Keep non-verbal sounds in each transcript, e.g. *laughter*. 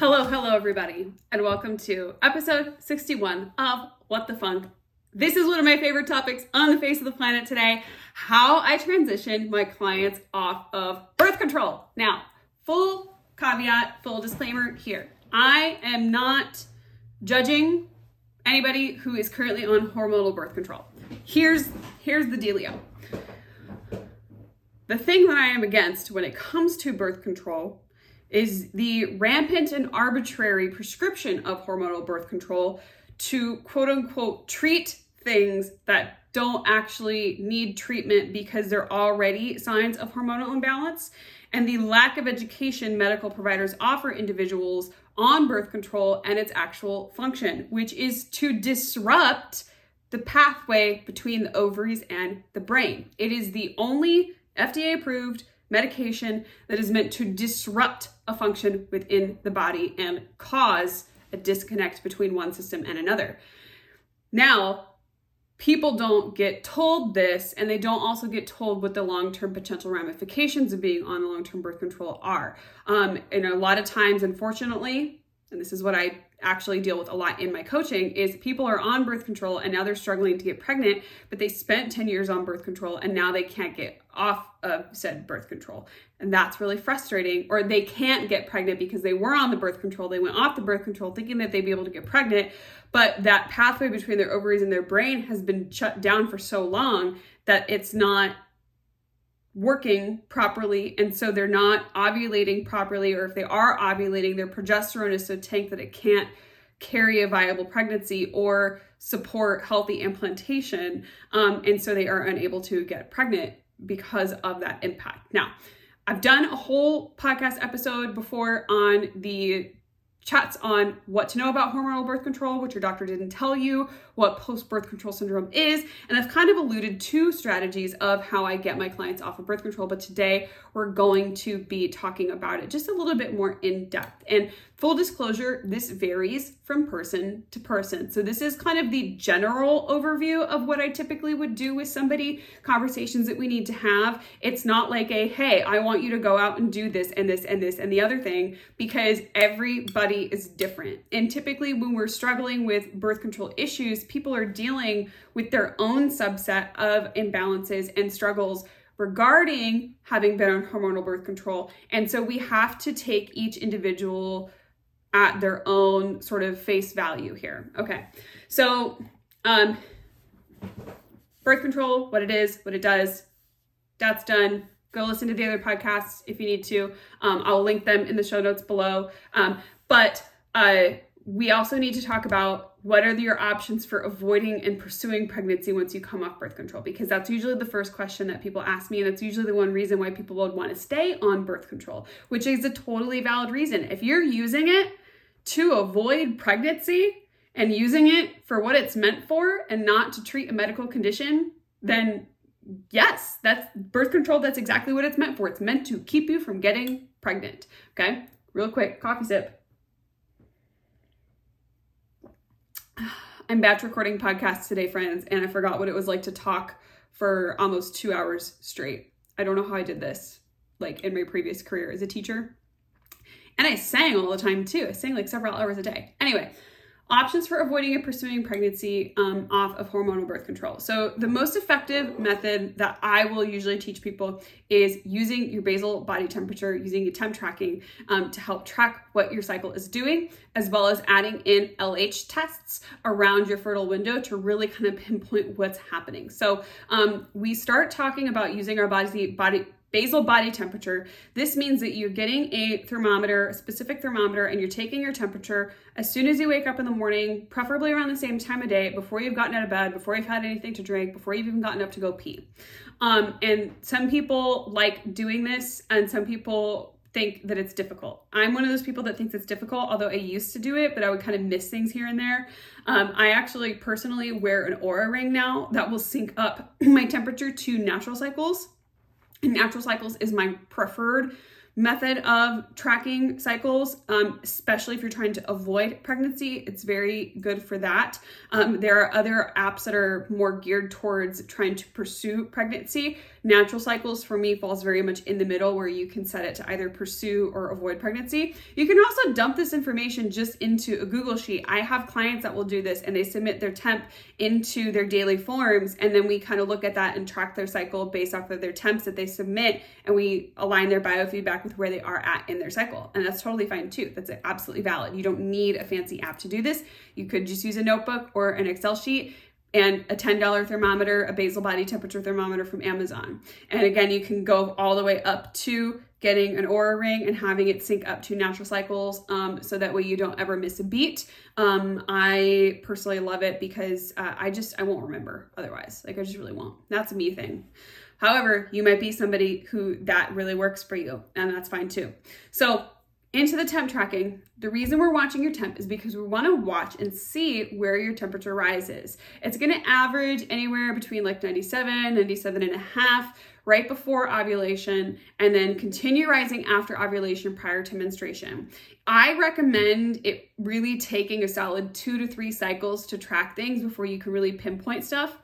Hello, hello, everybody, and welcome to episode 61 of What the Funk. This is one of my favorite topics on the face of the planet today how I transition my clients off of birth control. Now, full caveat, full disclaimer here I am not judging anybody who is currently on hormonal birth control. Here's here's the dealio. The thing that I am against when it comes to birth control is the rampant and arbitrary prescription of hormonal birth control to quote unquote treat things that don't actually need treatment because they're already signs of hormonal imbalance and the lack of education medical providers offer individuals on birth control and its actual function, which is to disrupt the pathway between the ovaries and the brain. It is the only FDA approved medication that is meant to disrupt a function within the body and cause a disconnect between one system and another. Now, people don't get told this, and they don't also get told what the long term potential ramifications of being on long term birth control are. Um, and a lot of times, unfortunately, and this is what I actually deal with a lot in my coaching is people are on birth control and now they're struggling to get pregnant but they spent 10 years on birth control and now they can't get off of said birth control. And that's really frustrating or they can't get pregnant because they were on the birth control they went off the birth control thinking that they'd be able to get pregnant but that pathway between their ovaries and their brain has been shut down for so long that it's not working properly and so they're not ovulating properly or if they are ovulating their progesterone is so tanked that it can't carry a viable pregnancy or support healthy implantation um, and so they are unable to get pregnant because of that impact. Now i've done a whole podcast episode before on the chats on what to know about hormonal birth control, which your doctor didn't tell you, what post birth control syndrome is, and I've kind of alluded to strategies of how I get my clients off of birth control. But today we're going to be talking about it just a little bit more in depth. And full disclosure, this varies from person to person. So this is kind of the general overview of what I typically would do with somebody, conversations that we need to have. It's not like a, hey, I want you to go out and do this and this and this and the other thing, because everybody is different. And typically when we're struggling with birth control issues, people are dealing with their own subset of imbalances and struggles regarding having been on hormonal birth control. And so we have to take each individual at their own sort of face value here. Okay. So, um, birth control, what it is, what it does, that's done. Go listen to the other podcasts if you need to. Um, I'll link them in the show notes below. Um, but uh, we also need to talk about what are your options for avoiding and pursuing pregnancy once you come off birth control because that's usually the first question that people ask me and that's usually the one reason why people would want to stay on birth control which is a totally valid reason if you're using it to avoid pregnancy and using it for what it's meant for and not to treat a medical condition then yes that's birth control that's exactly what it's meant for it's meant to keep you from getting pregnant okay real quick coffee sip I'm batch recording podcasts today, friends, and I forgot what it was like to talk for almost two hours straight. I don't know how I did this, like in my previous career as a teacher. And I sang all the time too. I sang like several hours a day. Anyway, Options for avoiding and pursuing pregnancy um, off of hormonal birth control. So, the most effective method that I will usually teach people is using your basal body temperature, using your temp tracking um, to help track what your cycle is doing, as well as adding in LH tests around your fertile window to really kind of pinpoint what's happening. So, um, we start talking about using our body, body basal body temperature. This means that you're getting a thermometer, a specific thermometer, and you're taking your temperature as soon as you wake up in the morning, preferably around the same time of day, before you've gotten out of bed, before you've had anything to drink, before you've even gotten up to go pee. Um, and some people like doing this, and some people think that it's difficult. I'm one of those people that thinks it's difficult, although I used to do it, but I would kind of miss things here and there. Um, I actually personally wear an Oura ring now that will sync up *clears throat* my temperature to natural cycles. Natural cycles is my preferred method of tracking cycles, um, especially if you're trying to avoid pregnancy. It's very good for that. Um, there are other apps that are more geared towards trying to pursue pregnancy. Natural cycles for me falls very much in the middle where you can set it to either pursue or avoid pregnancy. You can also dump this information just into a Google Sheet. I have clients that will do this and they submit their temp into their daily forms and then we kind of look at that and track their cycle based off of their temps that they submit and we align their biofeedback with where they are at in their cycle. And that's totally fine too. That's absolutely valid. You don't need a fancy app to do this. You could just use a notebook or an Excel sheet and a $10 thermometer, a basal body temperature thermometer from Amazon. And again, you can go all the way up to getting an Oura ring and having it sync up to natural cycles um, so that way you don't ever miss a beat. Um, I personally love it because uh, I just, I won't remember otherwise. Like I just really won't. That's a me thing. However, you might be somebody who that really works for you and that's fine too. So into the temp tracking, the reason we're watching your temp is because we want to watch and see where your temperature rises. It's going to average anywhere between like 97, 97 and a half right before ovulation and then continue rising after ovulation prior to menstruation. I recommend it really taking a solid 2 to 3 cycles to track things before you can really pinpoint stuff.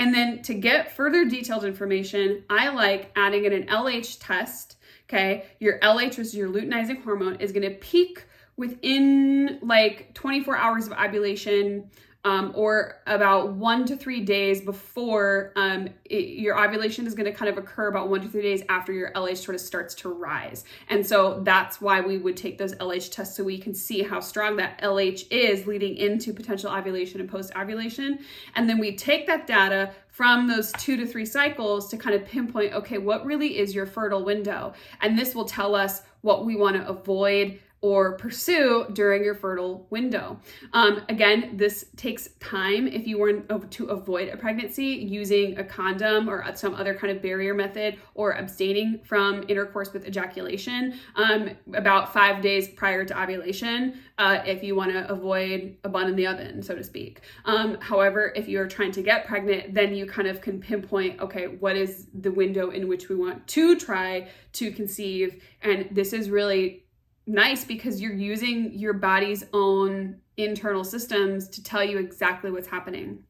And then to get further detailed information, I like adding in an LH test Okay, your LH, which is your luteinizing hormone, is going to peak within like 24 hours of ovulation um, or about one to three days before um, it, your ovulation is going to kind of occur about one to three days after your LH sort of starts to rise. And so that's why we would take those LH tests so we can see how strong that LH is leading into potential ovulation and post ovulation. And then we take that data from those two to three cycles to kind of pinpoint okay, what really is your fertile window? And this will tell us what we want to avoid or pursue during your fertile window. Um, again, this takes time if you want to avoid a pregnancy using a condom or some other kind of barrier method or abstaining from intercourse with ejaculation um, about five days prior to ovulation uh, if you want to avoid a bun in the oven, so to speak. Um, however, if you're trying to get pregnant, then you kind of can pinpoint okay, what is the window in which we want to try to conceive? And this is really nice because you're using your body's own internal systems to tell you exactly what's happening.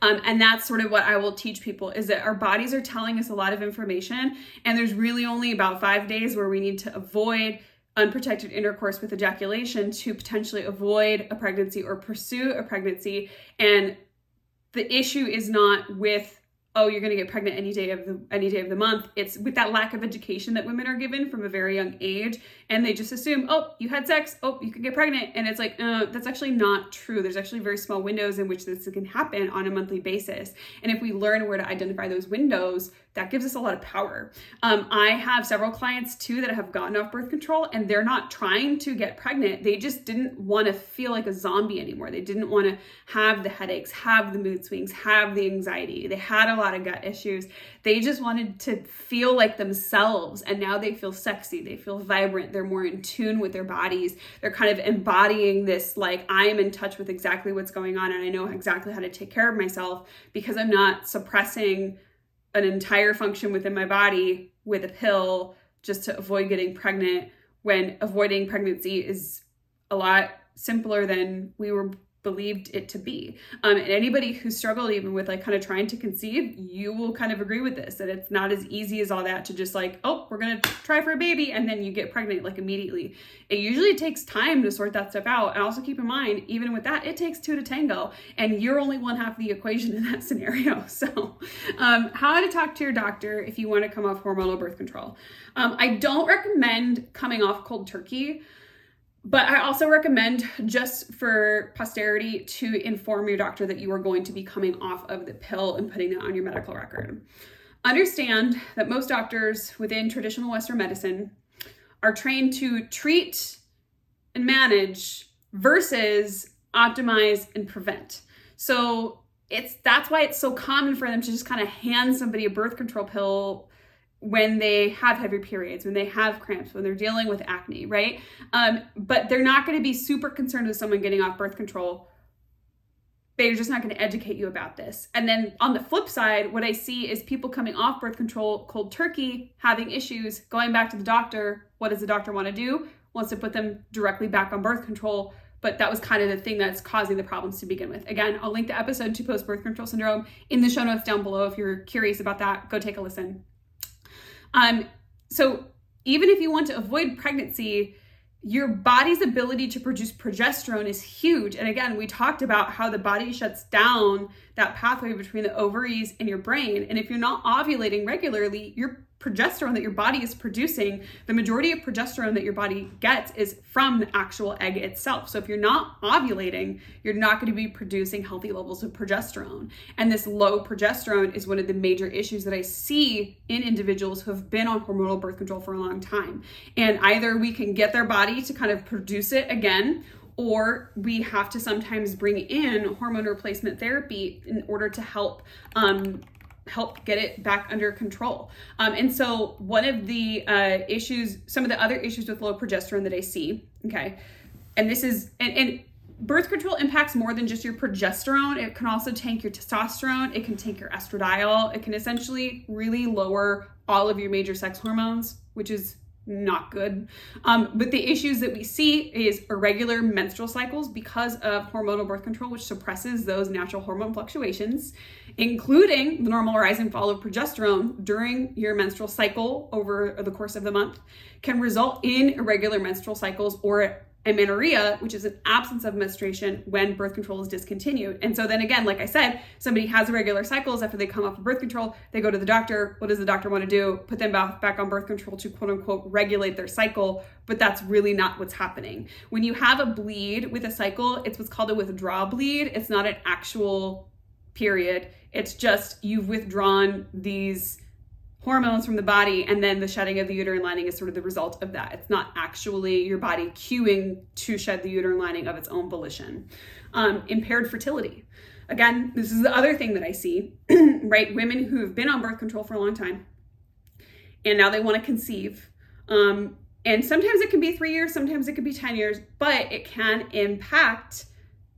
Um, and that's sort of what I will teach people is that our bodies are telling us a lot of information, and there's really only about five days where we need to avoid unprotected intercourse with ejaculation to potentially avoid a pregnancy or pursue a pregnancy. And the issue is not with oh you're going to get pregnant any day of the any day of the month. It's with that lack of education that women are given from a very young age and they just assume oh you had sex oh you can get pregnant. And it's like uh, that's actually not true. There's actually very small windows in which this can happen on a monthly basis. And if we learn where to identify those windows that gives us a lot of power. Um, I have several clients too that have gotten off birth control and they're not trying to get pregnant. They just didn't want to feel like a zombie anymore. They didn't want to have the headaches, have the mood swings, have the anxiety. They had a lot of gut issues. They just wanted to feel like themselves. And now they feel sexy. They feel vibrant. They're more in tune with their bodies. They're kind of embodying this like, I am in touch with exactly what's going on and I know exactly how to take care of myself because I'm not suppressing an entire function within my body with a pill just to avoid getting pregnant when avoiding pregnancy is a lot simpler than we were believed it to be. Um, and anybody who struggled even with like kind of trying to conceive, you will kind of agree with this that it's not as easy as all that to just like, oh, we're gonna try for a baby and then you get pregnant like immediately. It usually takes time to sort that stuff out. And also keep in mind, even with that, it takes two to tango, and you're only one half of the equation in that *laughs* scenario. So, um, how to talk to your doctor if you want to come off hormonal birth control. Um, I don't recommend coming off cold turkey. But I also recommend, just for posterity, to inform your doctor that you are going to be coming off of the pill and putting that on your medical record. Understand that most doctors within traditional Western medicine are trained to treat and manage versus optimize and prevent. So it's that's why it's so common for them to just kind of hand somebody a birth control pill when they have heavy periods, when they have cramps, when they're dealing with acne, right? Um, but they're not going to be super concerned with someone getting off birth control. They're just not going to educate you about this. And then on the flip side, what I see is people coming off birth control cold turkey, having issues, going back to the doctor. What does the doctor want to do? Wants to put them directly back on birth control but that was kind of the thing that's causing the problems to begin with. Again, I'll link the episode to post birth control syndrome in the show notes down below. If you're curious about that, go take a listen. Um, so even if you want to avoid pregnancy, your body's ability to produce progesterone is huge. And again, we talked about how the body shuts down that pathway between the ovaries and your brain. And if you're not ovulating regularly, you're progesterone that your body is producing, the majority of progesterone that your body gets is from the actual egg itself. So if you're not ovulating, you're not going to be producing healthy levels of progesterone. And this low progesterone is one of the major issues that I see in individuals who have been on hormonal birth control for a long time. And either we can get their body to kind of produce it again or we have to sometimes bring in hormone replacement therapy in order to help um, help get it back under control. Um, and so, one of the uh, issues, some of the other issues with low progesterone that I see, okay, and this is, and, and birth control impacts more than just your progesterone. It can also tank your testosterone, it can tank your estradiol, it can essentially really lower all of your major sex hormones, which is not good. Um, but the issues that we see is irregular menstrual cycles because of hormonal birth control, which suppresses those natural hormone fluctuations, including the normal rise and fall of progesterone during your menstrual cycle over the course of the month, can result in irregular menstrual cycles or amenorrhea, which is an absence of menstruation when birth control is discontinued. And so then again, like I said, somebody has irregular cycles after they come off of birth control, they go to the doctor. What does the doctor want to do? Put them back on birth control to quote unquote regulate their cycle, but that's really not what's happening. When you have a bleed with a cycle, it's what's called a withdrawal bleed. It's not an actual period. It's just you've withdrawn these hormones from the body and then the shedding of the uterine lining is sort of the result of that. It's not actually your body cueing to shed the uterine lining of its own volition. Um, impaired fertility. Again this is the other thing that i see *clears throat* right? Women who have been on birth control for a long time and now they want to conceive um, and sometimes it can be three years sometimes it could be 10 years but it can impact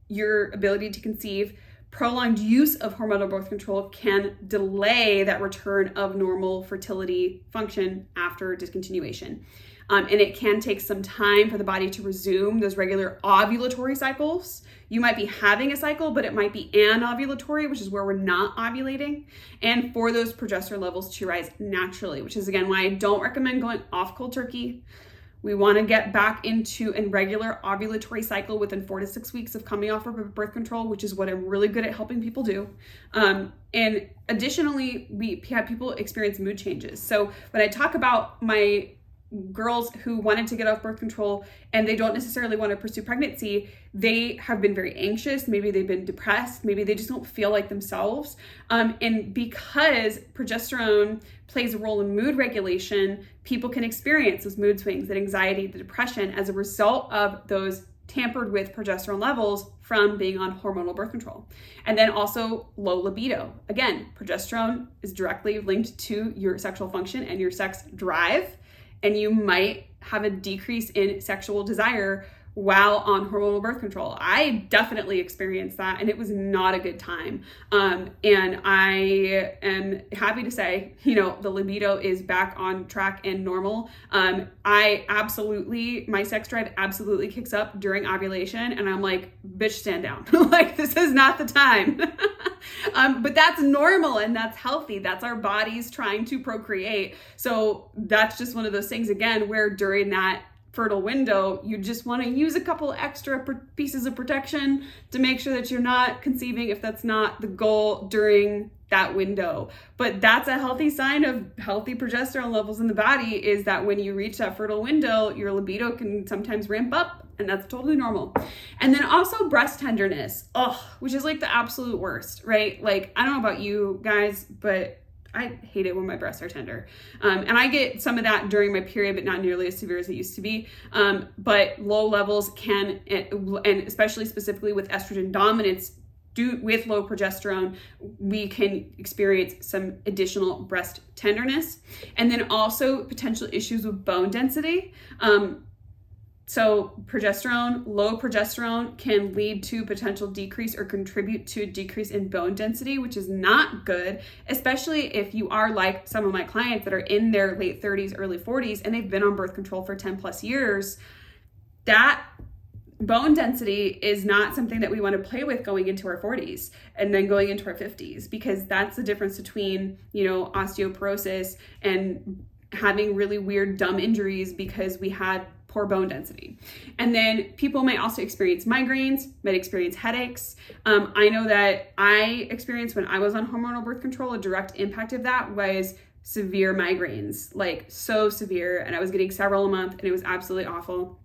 your ability to conceive prolonged use of hormonal birth control can delay that return of normal fertility function after discontinuation. Um, and it can take some time for the body to resume those regular ovulatory cycles. You might be having a cycle, but it might be anovulatory, which is where we're not ovulating, and for those progesterone levels to rise naturally, which is again why I don't recommend going off cold turkey. We want to get back into a regular ovulatory cycle within four to six weeks of coming off of birth control, which is what I'm really good at helping people do. Um, and additionally, we have people experience mood changes. So when I talk about my girls who wanted to get off birth control and they don't necessarily want to pursue pregnancy, they have been very anxious. Maybe they've been depressed. Maybe they just don't feel like themselves. Um, and because progesterone plays a role in mood regulation, people can experience those mood swings, that anxiety, the depression as a result of those tampered with progesterone levels from being on hormonal birth control. And then also low libido. Again, progesterone is directly linked to your sexual function and your sex drive and you might have a decrease in sexual desire while on hormonal birth control. I definitely experienced that and it was not a good time. Um, and I am happy to say, you know, the libido is back on track and normal. Um, I absolutely, my sex drive absolutely kicks up during ovulation and I'm like, bitch, stand down. *laughs* like, this is not the time. *laughs* um, but that's normal and that's healthy. That's our bodies trying to procreate. So that's just one of those things, again, where during that fertile window, you just want to use a couple extra pieces of protection to make sure that you're not conceiving if that's not the goal during that window. But that's a healthy sign of healthy progesterone levels in the body is that when you reach that fertile window, your libido can sometimes ramp up and that's totally normal. And then also breast tenderness, oh, which is like the absolute worst, right? Like I don't know about you guys, but I hate it when my breasts are tender. Um, and I get some of that during my period, but not nearly as severe as it used to be. Um, but low levels can, and especially specifically with estrogen dominance, due with low progesterone, we can experience some additional breast tenderness, and then also potential issues with bone density. Um, so, progesterone, low progesterone can lead to potential decrease or contribute to a decrease in bone density, which is not good, especially if you are like some of my clients that are in their late 30s, early 40s, and they've been on birth control for 10 plus years. That bone density is not something that we want to play with going into our 40s and then going into our 50s because that's the difference between, you know, osteoporosis and having really weird dumb injuries because we had poor bone density. And then people might also experience migraines, might experience headaches. Um, I know that I experienced when I was on hormonal birth control, a direct impact of that was severe migraines, like so severe. And I was getting several a month and it was absolutely awful.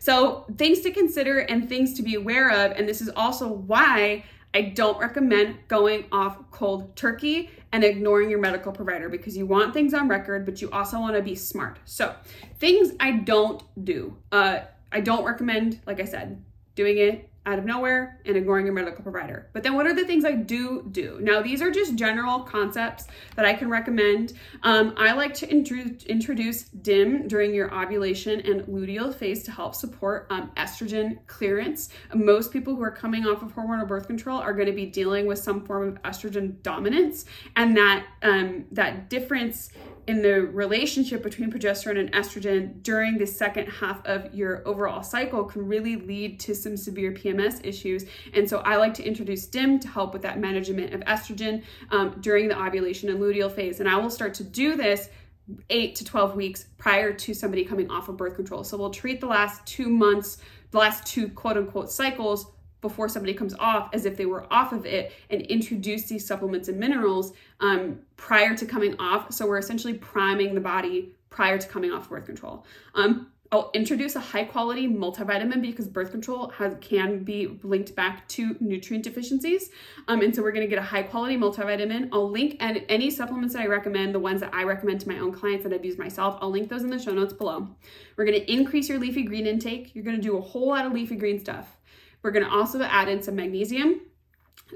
So, things to consider and things to be aware of. And this is also why I don't recommend going off cold turkey and ignoring your medical provider because you want things on record, but you also want to be smart. So, things I don't do. Uh, I don't recommend, like I said, doing it out of nowhere and ignoring your medical provider. But then what are the things I do do? Now, these are just general concepts that I can recommend. Um, I like to intru- introduce DIM during your ovulation and luteal phase to help support um, estrogen clearance. Most people who are coming off of hormonal birth control are going to be dealing with some form of estrogen dominance, and that um, that difference in the relationship between progesterone and estrogen during the second half of your overall cycle can really lead to some severe PMS issues. And so I like to introduce DIM to help with that management of estrogen um, during the ovulation and luteal phase. And I will start to do this eight to 12 weeks prior to somebody coming off of birth control. So we'll treat the last two months, the last two quote unquote cycles before somebody comes off as if they were off of it and introduce these supplements and minerals um, prior to coming off. So we're essentially priming the body prior to coming off birth control. Um, I'll introduce a high quality multivitamin because birth control has can be linked back to nutrient deficiencies. Um, and so we're to get a high quality multivitamin. I'll link and any supplements that I recommend, the ones that I recommend to my own clients that I've used myself, I'll link those in the show notes below. We're to increase your leafy green intake. You're to do a whole lot of leafy green stuff. We're going to also add in some magnesium,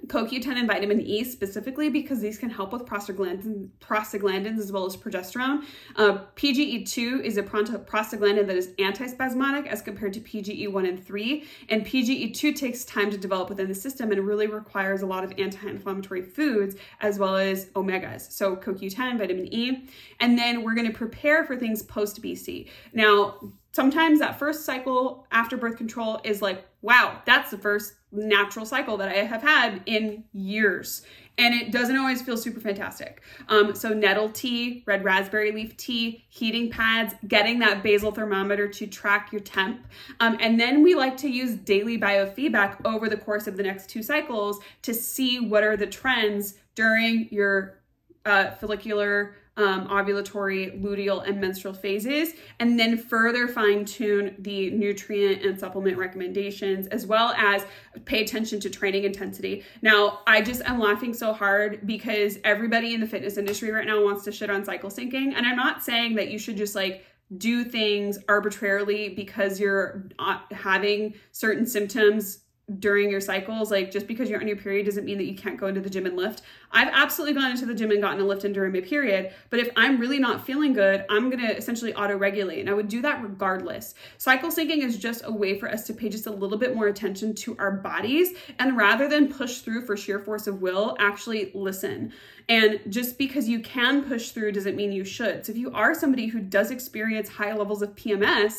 CoQ10 and vitamin E specifically because these can help with prostaglandins, prostaglandins as well as progesterone. Uh, PGE2 is a prostaglandin that is antispasmodic as compared to PGE1 and 3. And PGE2 takes time to develop within the system and really requires a lot of anti inflammatory foods as well as omegas. So CoQ10, vitamin E. And then we're going to prepare for things post BC. Now, sometimes that first cycle after birth control is like, wow, that's the first natural cycle that I have had in years. And it doesn't always feel super fantastic. Um, so, nettle tea, red raspberry leaf tea, heating pads, getting that basal thermometer to track your temp. Um, and then we like to use daily biofeedback over the course of the next two cycles to see what are the trends during your uh, follicular um, ovulatory, luteal, and menstrual phases, and then further fine tune the nutrient and supplement recommendations, as well as pay attention to training intensity. Now, I just am laughing so hard because everybody in the fitness industry right now wants to shit on cycle syncing, and I'm not saying that you should just like do things arbitrarily because you're having certain symptoms during your cycles. Like just because you're on your period doesn't mean that you can't go into the gym and lift. I've absolutely gone into the gym and gotten a lift in during my period, but if I'm really not feeling good, I'm gonna essentially auto regulate. And I would do that regardless. Cycle syncing is just a way for us to pay just a little bit more attention to our bodies and rather than push through for sheer force of will, actually listen. And just because you can push through doesn't mean you should. So if you are somebody who does experience high levels of PMS,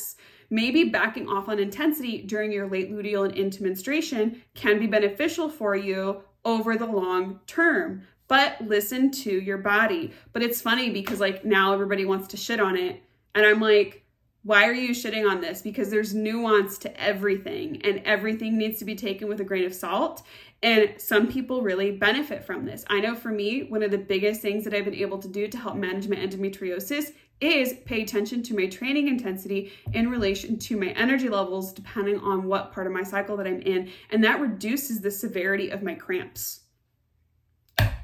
maybe backing off on intensity during your late luteal and into menstruation can be beneficial for you over the long term. But listen to your body. But it's funny because, like, now everybody wants to shit on it. And I'm like, why are you shitting on this? Because there's nuance to everything, and everything needs to be taken with a grain of salt. And some people really benefit from this. I know for me, one of the biggest things that I've been able to do to help manage my endometriosis is pay attention to my training intensity in relation to my energy levels, depending on what part of my cycle that I'm in. And that reduces the severity of my cramps.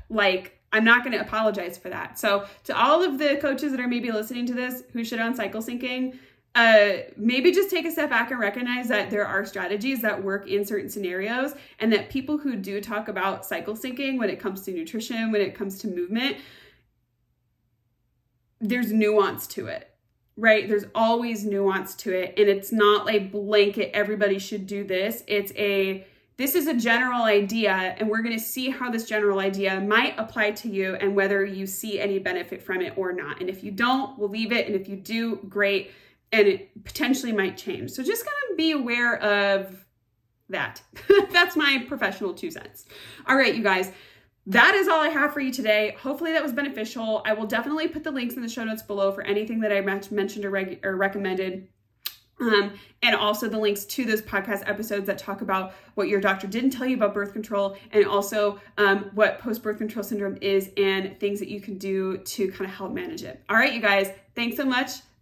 Like, I'm not going to apologize for that. So, to all of the coaches that are maybe listening to this who should on cycle syncing, uh, maybe just take a step back and recognize that there are strategies that work in certain scenarios, and that people who do talk about cycle syncing when it comes to nutrition, when it comes to movement, there's nuance to it, right? There's always nuance to it, and it's not like blanket, everybody should do this. It's a this is a general idea, and we're going to see how this general idea might apply to you and whether you see any benefit from it or not. And if you don't, we'll leave it. And if you do, great and it potentially might change. So just kind of be aware of that. *laughs* That's my professional two cents. All right, you guys. That is all I have for you today. Hopefully that was beneficial. I will definitely put the links in the show notes below for anything that I mentioned or, reg- or recommended. Um, and also the links to those podcast episodes that talk about what your doctor didn't tell you about birth control and also um, what post birth control syndrome is and things that you can do to kind of help manage it. All right, you guys, thanks so much